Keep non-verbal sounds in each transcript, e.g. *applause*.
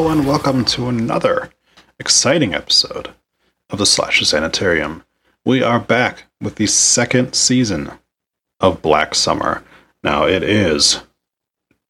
Hello and welcome to another exciting episode of the Slasher Sanitarium. We are back with the second season of Black Summer. Now it is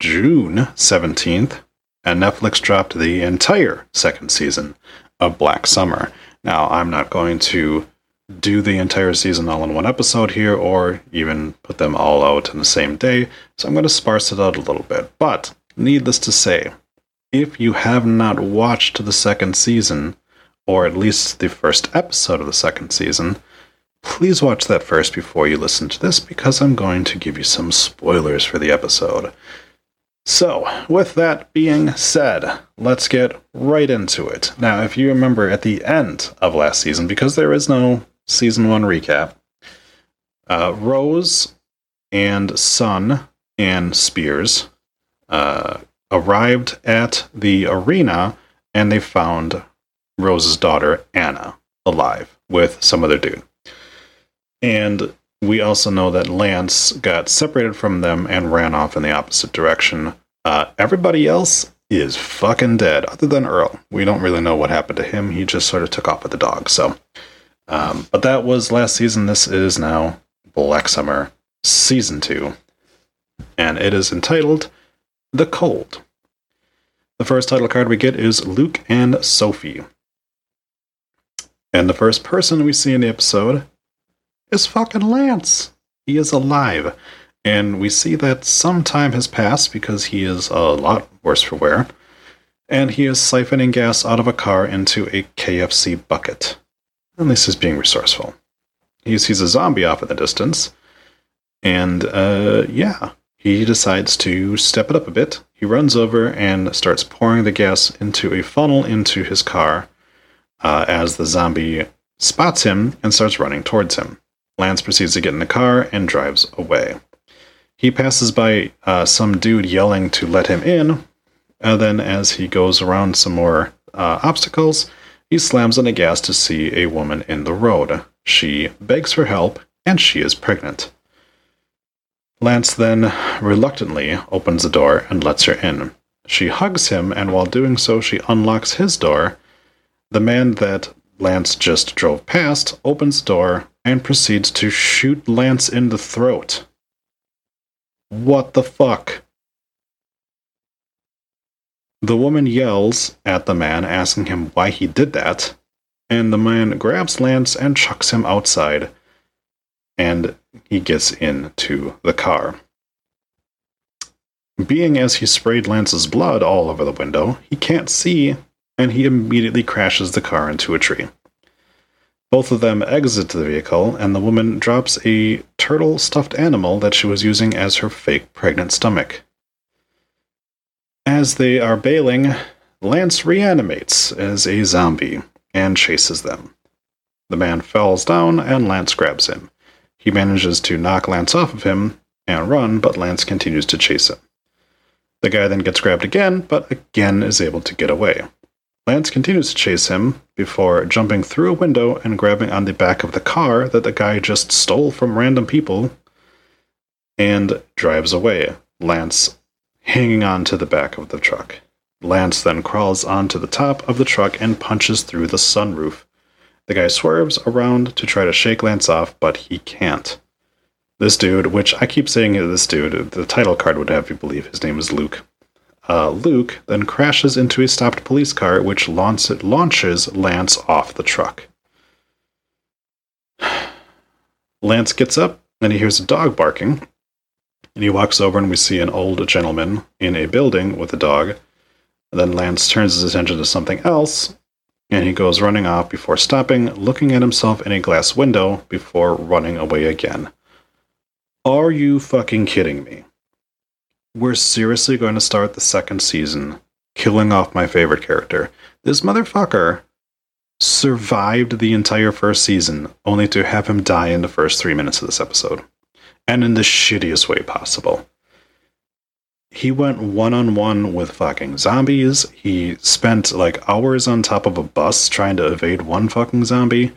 June 17th, and Netflix dropped the entire second season of Black Summer. Now, I'm not going to do the entire season all in one episode here or even put them all out in the same day, so I'm going to sparse it out a little bit. But, needless to say, if you have not watched the second season, or at least the first episode of the second season, please watch that first before you listen to this because I'm going to give you some spoilers for the episode. So, with that being said, let's get right into it. Now, if you remember at the end of last season, because there is no season one recap, uh, Rose and Sun and Spears uh, arrived at the arena and they found Rose's daughter, Anna, alive with some other dude. And we also know that Lance got separated from them and ran off in the opposite direction. Uh, everybody else is fucking dead, other than Earl. We don't really know what happened to him. He just sort of took off with the dog. So, um, but that was last season. This is now Black Summer season two, and it is entitled "The Cold." The first title card we get is Luke and Sophie. And the first person we see in the episode is fucking Lance. He is alive. And we see that some time has passed because he is a lot worse for wear. And he is siphoning gas out of a car into a KFC bucket. At least he's being resourceful. He sees a zombie off in the distance. And, uh, yeah, he decides to step it up a bit. He runs over and starts pouring the gas into a funnel into his car uh, as the zombie spots him and starts running towards him. Lance proceeds to get in the car and drives away. He passes by uh, some dude yelling to let him in, and then as he goes around some more uh, obstacles, he slams on the gas to see a woman in the road. She begs for help, and she is pregnant. Lance then reluctantly opens the door and lets her in. She hugs him, and while doing so, she unlocks his door. The man that Lance just drove past opens the door and proceeds to shoot Lance in the throat. What the fuck? The woman yells at the man, asking him why he did that, and the man grabs Lance and chucks him outside, and he gets into the car. Being as he sprayed Lance's blood all over the window, he can't see, and he immediately crashes the car into a tree. Both of them exit the vehicle, and the woman drops a turtle stuffed animal that she was using as her fake pregnant stomach. As they are bailing, Lance reanimates as a zombie and chases them. The man falls down, and Lance grabs him. He manages to knock Lance off of him and run, but Lance continues to chase him. The guy then gets grabbed again, but again is able to get away. Lance continues to chase him before jumping through a window and grabbing on the back of the car that the guy just stole from random people and drives away. Lance hanging on to the back of the truck. Lance then crawls onto the top of the truck and punches through the sunroof. The guy swerves around to try to shake Lance off, but he can't. This dude, which I keep saying this dude, the title card would have you believe his name is Luke. Uh, Luke then crashes into a stopped police car, which launches Lance off the truck. *sighs* Lance gets up and he hears a dog barking. And he walks over, and we see an old gentleman in a building with a dog. And then Lance turns his attention to something else, and he goes running off before stopping, looking at himself in a glass window before running away again. Are you fucking kidding me? we're seriously going to start the second season killing off my favorite character. This motherfucker survived the entire first season only to have him die in the first three minutes of this episode. And in the shittiest way possible. He went one on one with fucking zombies. He spent like hours on top of a bus trying to evade one fucking zombie.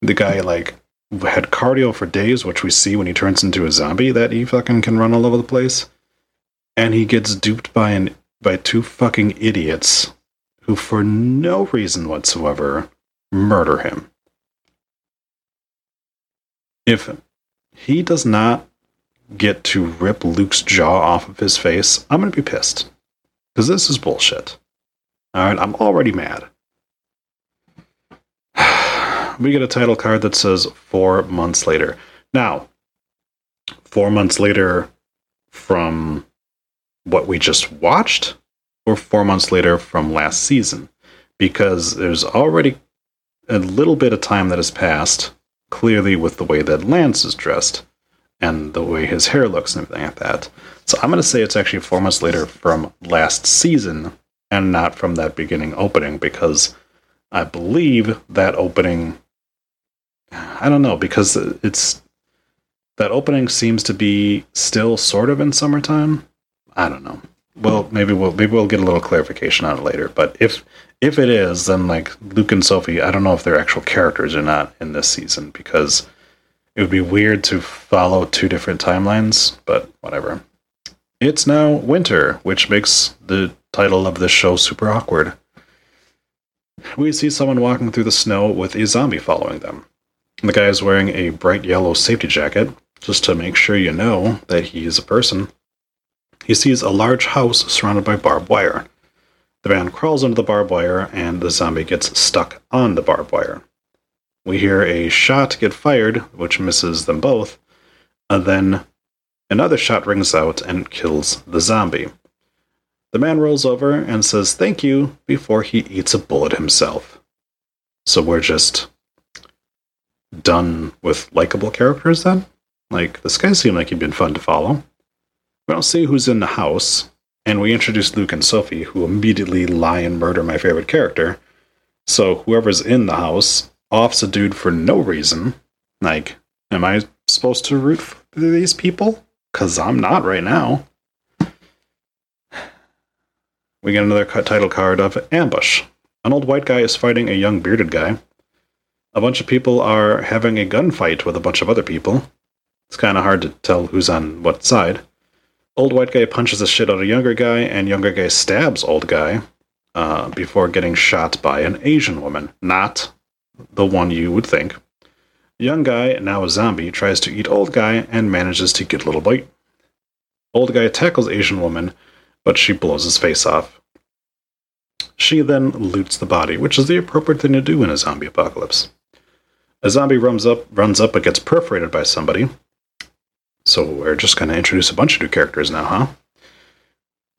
The guy like had cardio for days, which we see when he turns into a zombie that he fucking can run all over the place and he gets duped by an by two fucking idiots who, for no reason whatsoever, murder him. If he does not get to rip Luke's jaw off of his face, I'm going to be pissed. Because this is bullshit. Alright, I'm already mad. *sighs* we get a title card that says four months later. Now, four months later from what we just watched, or four months later from last season, because there's already a little bit of time that has passed, clearly with the way that Lance is dressed and the way his hair looks and everything like that. So I'm going to say it's actually four months later from last season and not from that beginning opening because I believe that opening. I don't know because it's that opening seems to be still sort of in summertime. I don't know. Well, maybe we'll maybe we'll get a little clarification on it later. But if if it is, then like Luke and Sophie, I don't know if they're actual characters or not in this season because it would be weird to follow two different timelines. But whatever. It's now winter, which makes the title of this show super awkward. We see someone walking through the snow with a zombie following them. The guy is wearing a bright yellow safety jacket, just to make sure you know that he is a person. He sees a large house surrounded by barbed wire. The man crawls under the barbed wire, and the zombie gets stuck on the barbed wire. We hear a shot get fired, which misses them both, and then another shot rings out and kills the zombie. The man rolls over and says thank you before he eats a bullet himself. So we're just done with likable characters then? Like, this guy seemed like he'd been fun to follow. We don't see who's in the house, and we introduce Luke and Sophie, who immediately lie and murder my favorite character. So whoever's in the house offs a dude for no reason. Like, am I supposed to root for these people? Because I'm not right now. We get another title card of Ambush. An old white guy is fighting a young bearded guy. A bunch of people are having a gunfight with a bunch of other people. It's kind of hard to tell who's on what side. Old white guy punches the shit out of younger guy, and younger guy stabs old guy uh, before getting shot by an Asian woman. Not the one you would think. Young guy, now a zombie, tries to eat old guy and manages to get a little bite. Old guy tackles Asian woman, but she blows his face off. She then loots the body, which is the appropriate thing to do in a zombie apocalypse. A zombie runs up, runs up, but gets perforated by somebody. So we're just going to introduce a bunch of new characters now, huh?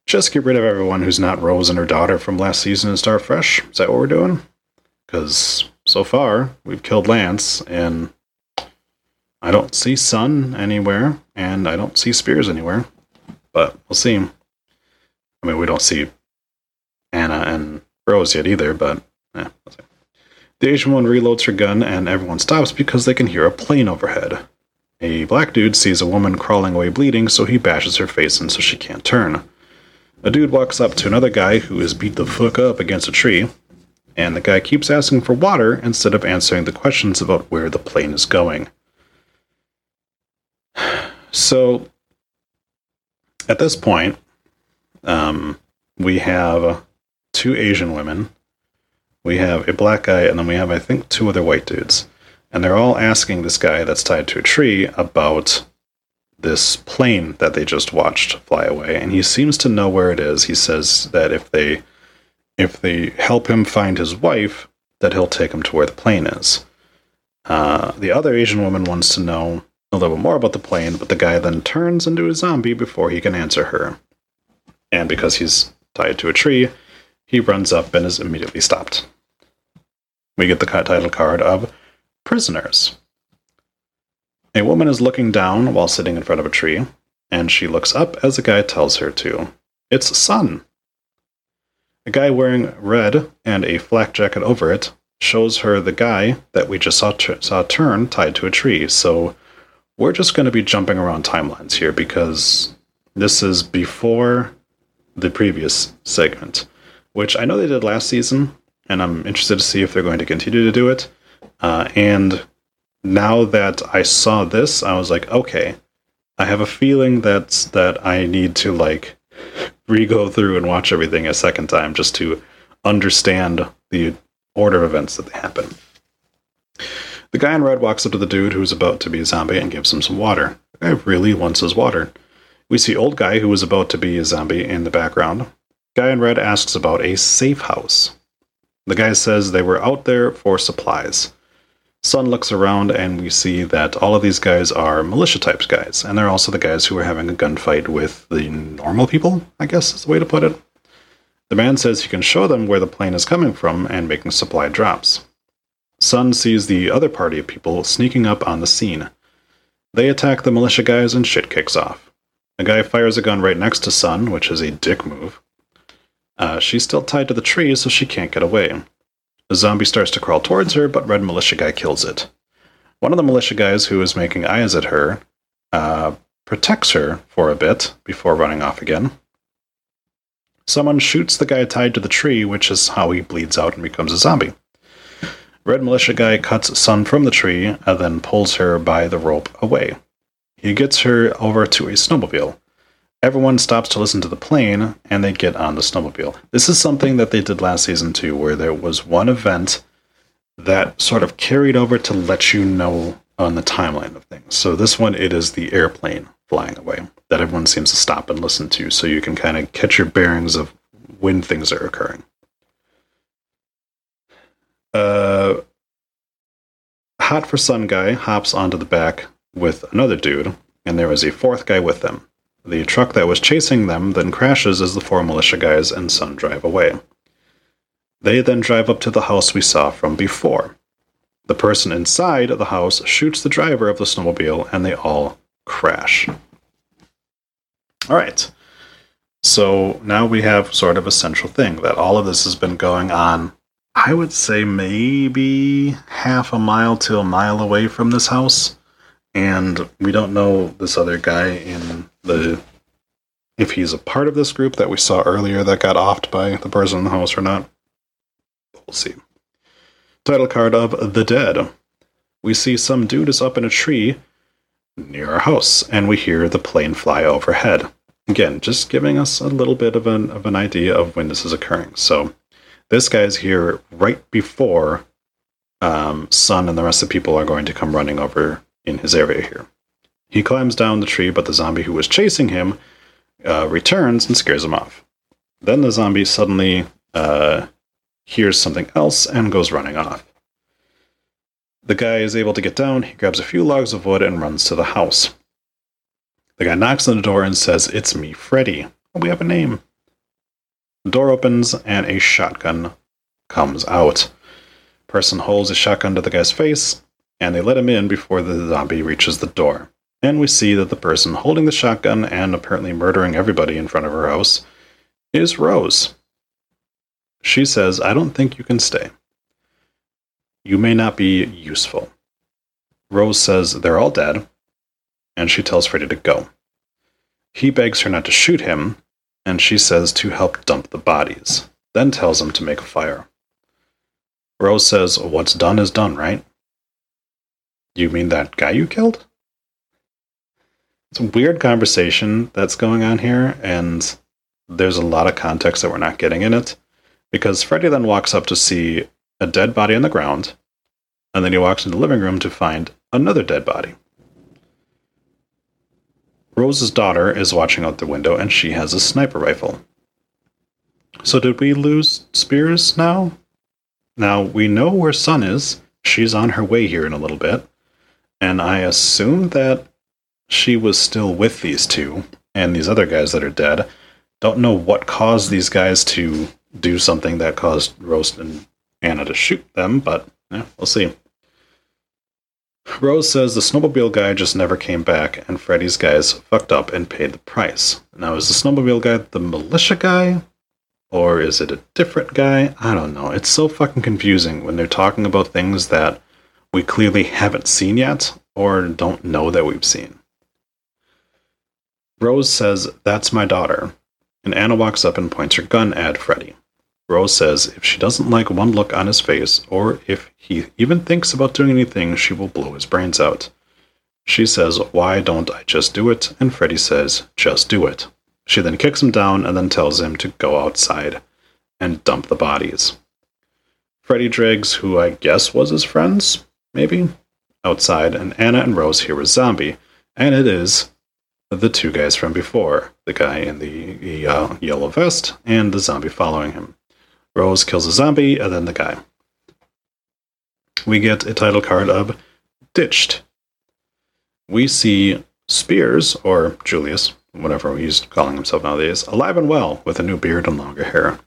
Just get rid of everyone who's not Rose and her daughter from last season and start fresh. Is that what we're doing? Because so far we've killed Lance, and I don't see Sun anywhere, and I don't see Spears anywhere. But we'll see. I mean, we don't see Anna and Rose yet either, but eh, the Asian one reloads her gun and everyone stops because they can hear a plane overhead. A black dude sees a woman crawling away bleeding, so he bashes her face in so she can't turn. A dude walks up to another guy who is beat the fuck up against a tree, and the guy keeps asking for water instead of answering the questions about where the plane is going. *sighs* So, at this point, um, we have two Asian women, we have a black guy, and then we have, I think, two other white dudes. And they're all asking this guy that's tied to a tree about this plane that they just watched fly away. And he seems to know where it is. He says that if they if they help him find his wife, that he'll take him to where the plane is. Uh, the other Asian woman wants to know a little more about the plane, but the guy then turns into a zombie before he can answer her and because he's tied to a tree, he runs up and is immediately stopped. We get the title card of Prisoners. A woman is looking down while sitting in front of a tree, and she looks up as a guy tells her to. It's Sun. A guy wearing red and a flak jacket over it shows her the guy that we just saw, t- saw turn tied to a tree. So we're just going to be jumping around timelines here because this is before the previous segment, which I know they did last season, and I'm interested to see if they're going to continue to do it. Uh, and now that I saw this, I was like, okay, I have a feeling that that I need to like re-go through and watch everything a second time just to understand the order of events that they happen. The guy in red walks up to the dude who's about to be a zombie and gives him some water. The guy really wants his water. We see old guy who was about to be a zombie in the background. Guy in red asks about a safe house. The guy says they were out there for supplies. Sun looks around and we see that all of these guys are militia types guys, and they're also the guys who are having a gunfight with the normal people, I guess is the way to put it. The man says he can show them where the plane is coming from and making supply drops. Sun sees the other party of people sneaking up on the scene. They attack the militia guys and shit kicks off. A guy fires a gun right next to Sun, which is a dick move. Uh, she's still tied to the tree, so she can't get away. A zombie starts to crawl towards her, but Red Militia Guy kills it. One of the militia guys who is making eyes at her uh, protects her for a bit before running off again. Someone shoots the guy tied to the tree, which is how he bleeds out and becomes a zombie. Red Militia Guy cuts Sun from the tree and then pulls her by the rope away. He gets her over to a snowmobile. Everyone stops to listen to the plane and they get on the snowmobile. This is something that they did last season too, where there was one event that sort of carried over to let you know on the timeline of things. So this one, it is the airplane flying away that everyone seems to stop and listen to, so you can kind of catch your bearings of when things are occurring. Uh, Hot for Sun guy hops onto the back with another dude, and there is a fourth guy with them. The truck that was chasing them then crashes as the four militia guys and Sun drive away. They then drive up to the house we saw from before. The person inside the house shoots the driver of the snowmobile and they all crash. All right. So now we have sort of a central thing that all of this has been going on. I would say maybe half a mile to a mile away from this house and we don't know this other guy in the if he's a part of this group that we saw earlier that got offed by the person in the house or not. We'll see. Title card of The Dead. We see some dude is up in a tree near our house, and we hear the plane fly overhead. Again, just giving us a little bit of an of an idea of when this is occurring. So this guy's here right before um, Sun and the rest of the people are going to come running over in his area here. He climbs down the tree, but the zombie who was chasing him uh, returns and scares him off. Then the zombie suddenly uh, hears something else and goes running off. The guy is able to get down, he grabs a few logs of wood and runs to the house. The guy knocks on the door and says, It's me, Freddy. We have a name. The door opens and a shotgun comes out. Person holds a shotgun to the guy's face, and they let him in before the zombie reaches the door. And we see that the person holding the shotgun and apparently murdering everybody in front of her house is Rose. She says, I don't think you can stay. You may not be useful. Rose says they're all dead, and she tells Freddy to go. He begs her not to shoot him, and she says to help dump the bodies, then tells him to make a fire. Rose says, What's done is done, right? You mean that guy you killed? It's a weird conversation that's going on here, and there's a lot of context that we're not getting in it. Because Freddy then walks up to see a dead body on the ground, and then he walks into the living room to find another dead body. Rose's daughter is watching out the window, and she has a sniper rifle. So, did we lose Spears now? Now, we know where Sun is. She's on her way here in a little bit. And I assume that she was still with these two and these other guys that are dead. Don't know what caused these guys to do something that caused Rose and Anna to shoot them, but yeah, we'll see. Rose says the snowmobile guy just never came back, and Freddy's guys fucked up and paid the price. Now, is the snowmobile guy the militia guy? Or is it a different guy? I don't know. It's so fucking confusing when they're talking about things that we clearly haven't seen yet or don't know that we've seen. Rose says, That's my daughter. And Anna walks up and points her gun at Freddy. Rose says if she doesn't like one look on his face, or if he even thinks about doing anything, she will blow his brains out. She says, Why don't I just do it? And Freddy says, Just do it. She then kicks him down and then tells him to go outside. and dump the bodies. Freddy drags, who I guess was his friends, maybe, outside, and Anna and Rose hear a zombie, and it is the two guys from before the guy in the uh, yellow vest and the zombie following him. Rose kills a zombie, and then the guy. We get a title card of Ditched. We see Spears, or Julius, whatever he's calling himself nowadays, alive and well with a new beard and longer hair.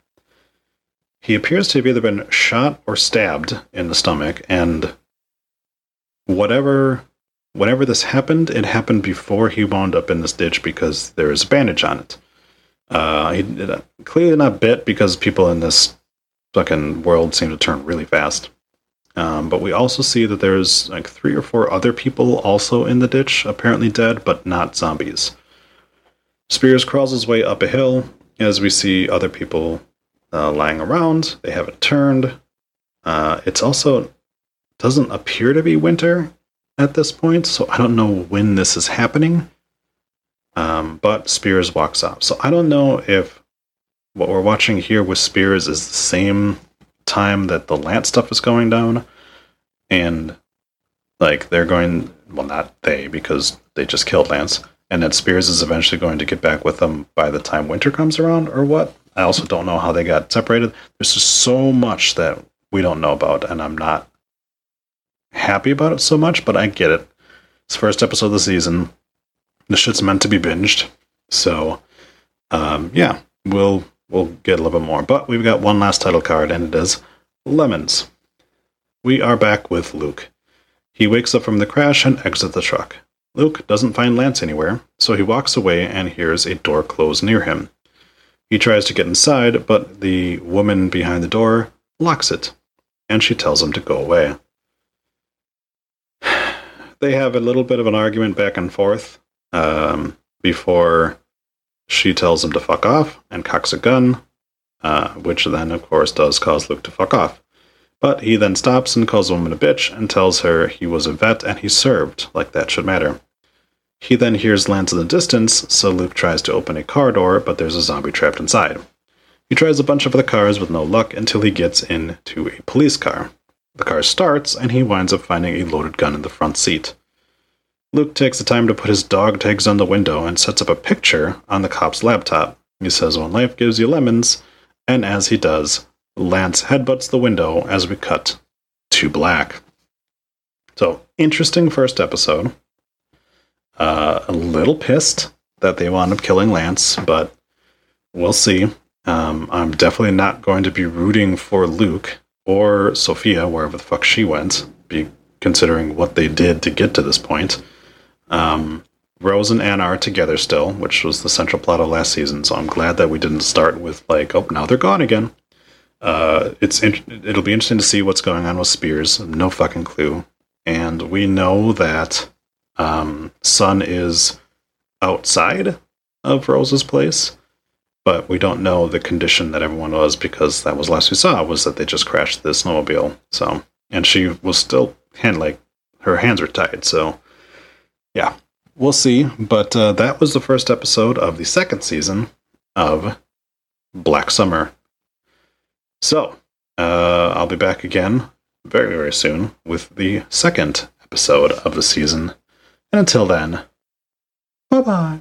He appears to have either been shot or stabbed in the stomach, and whatever whenever this happened, it happened before he wound up in this ditch because there is a bandage on it. Uh, he uh, clearly not bit because people in this fucking world seem to turn really fast. Um, but we also see that there's like three or four other people also in the ditch, apparently dead, but not zombies. Spears crawls his way up a hill as we see other people uh, lying around. They haven't turned. Uh, it's also doesn't appear to be winter at this point, so I don't know when this is happening. Um, but Spears walks off. So I don't know if what we're watching here with Spears is the same time that the Lance stuff is going down. And like they're going well not they, because they just killed Lance. And that Spears is eventually going to get back with them by the time winter comes around or what. I also don't know how they got separated. There's just so much that we don't know about, and I'm not happy about it so much, but I get it. It's first episode of the season. The shit's meant to be binged. So, um, yeah, we'll we'll get a little bit more. But we've got one last title card, and it is Lemons. We are back with Luke. He wakes up from the crash and exits the truck. Luke doesn't find Lance anywhere, so he walks away and hears a door close near him. He tries to get inside, but the woman behind the door locks it, and she tells him to go away they have a little bit of an argument back and forth um, before she tells him to fuck off and cocks a gun, uh, which then, of course, does cause Luke to fuck off. But he then stops and calls the woman a bitch and tells her he was a vet and he served, like that should matter. He then hears Lance in the distance, so Luke tries to open a car door, but there's a zombie trapped inside. He tries a bunch of other cars with no luck until he gets into a police car. The car starts, and he winds up finding a loaded gun in the front seat. Luke takes the time to put his dog tags on the window and sets up a picture on the cop's laptop. He says, When life gives you lemons, and as he does, Lance headbutts the window as we cut to black. So, interesting first episode. Uh, a little pissed that they wound up killing Lance, but we'll see. Um, I'm definitely not going to be rooting for Luke or Sophia, wherever the fuck she went, be considering what they did to get to this point. Um, Rose and Anna are together still, which was the central plot of last season. So I'm glad that we didn't start with like, oh, now they're gone again. Uh, it's in- it'll be interesting to see what's going on with Spears. No fucking clue. And we know that um, Sun is outside of Rose's place but we don't know the condition that everyone was because that was last we saw was that they just crashed the snowmobile. So, and she was still hand like her hands were tied. So, yeah, we'll see. But uh, that was the first episode of the second season of Black Summer. So, uh, I'll be back again very, very soon with the second episode of the season. And until then, bye bye.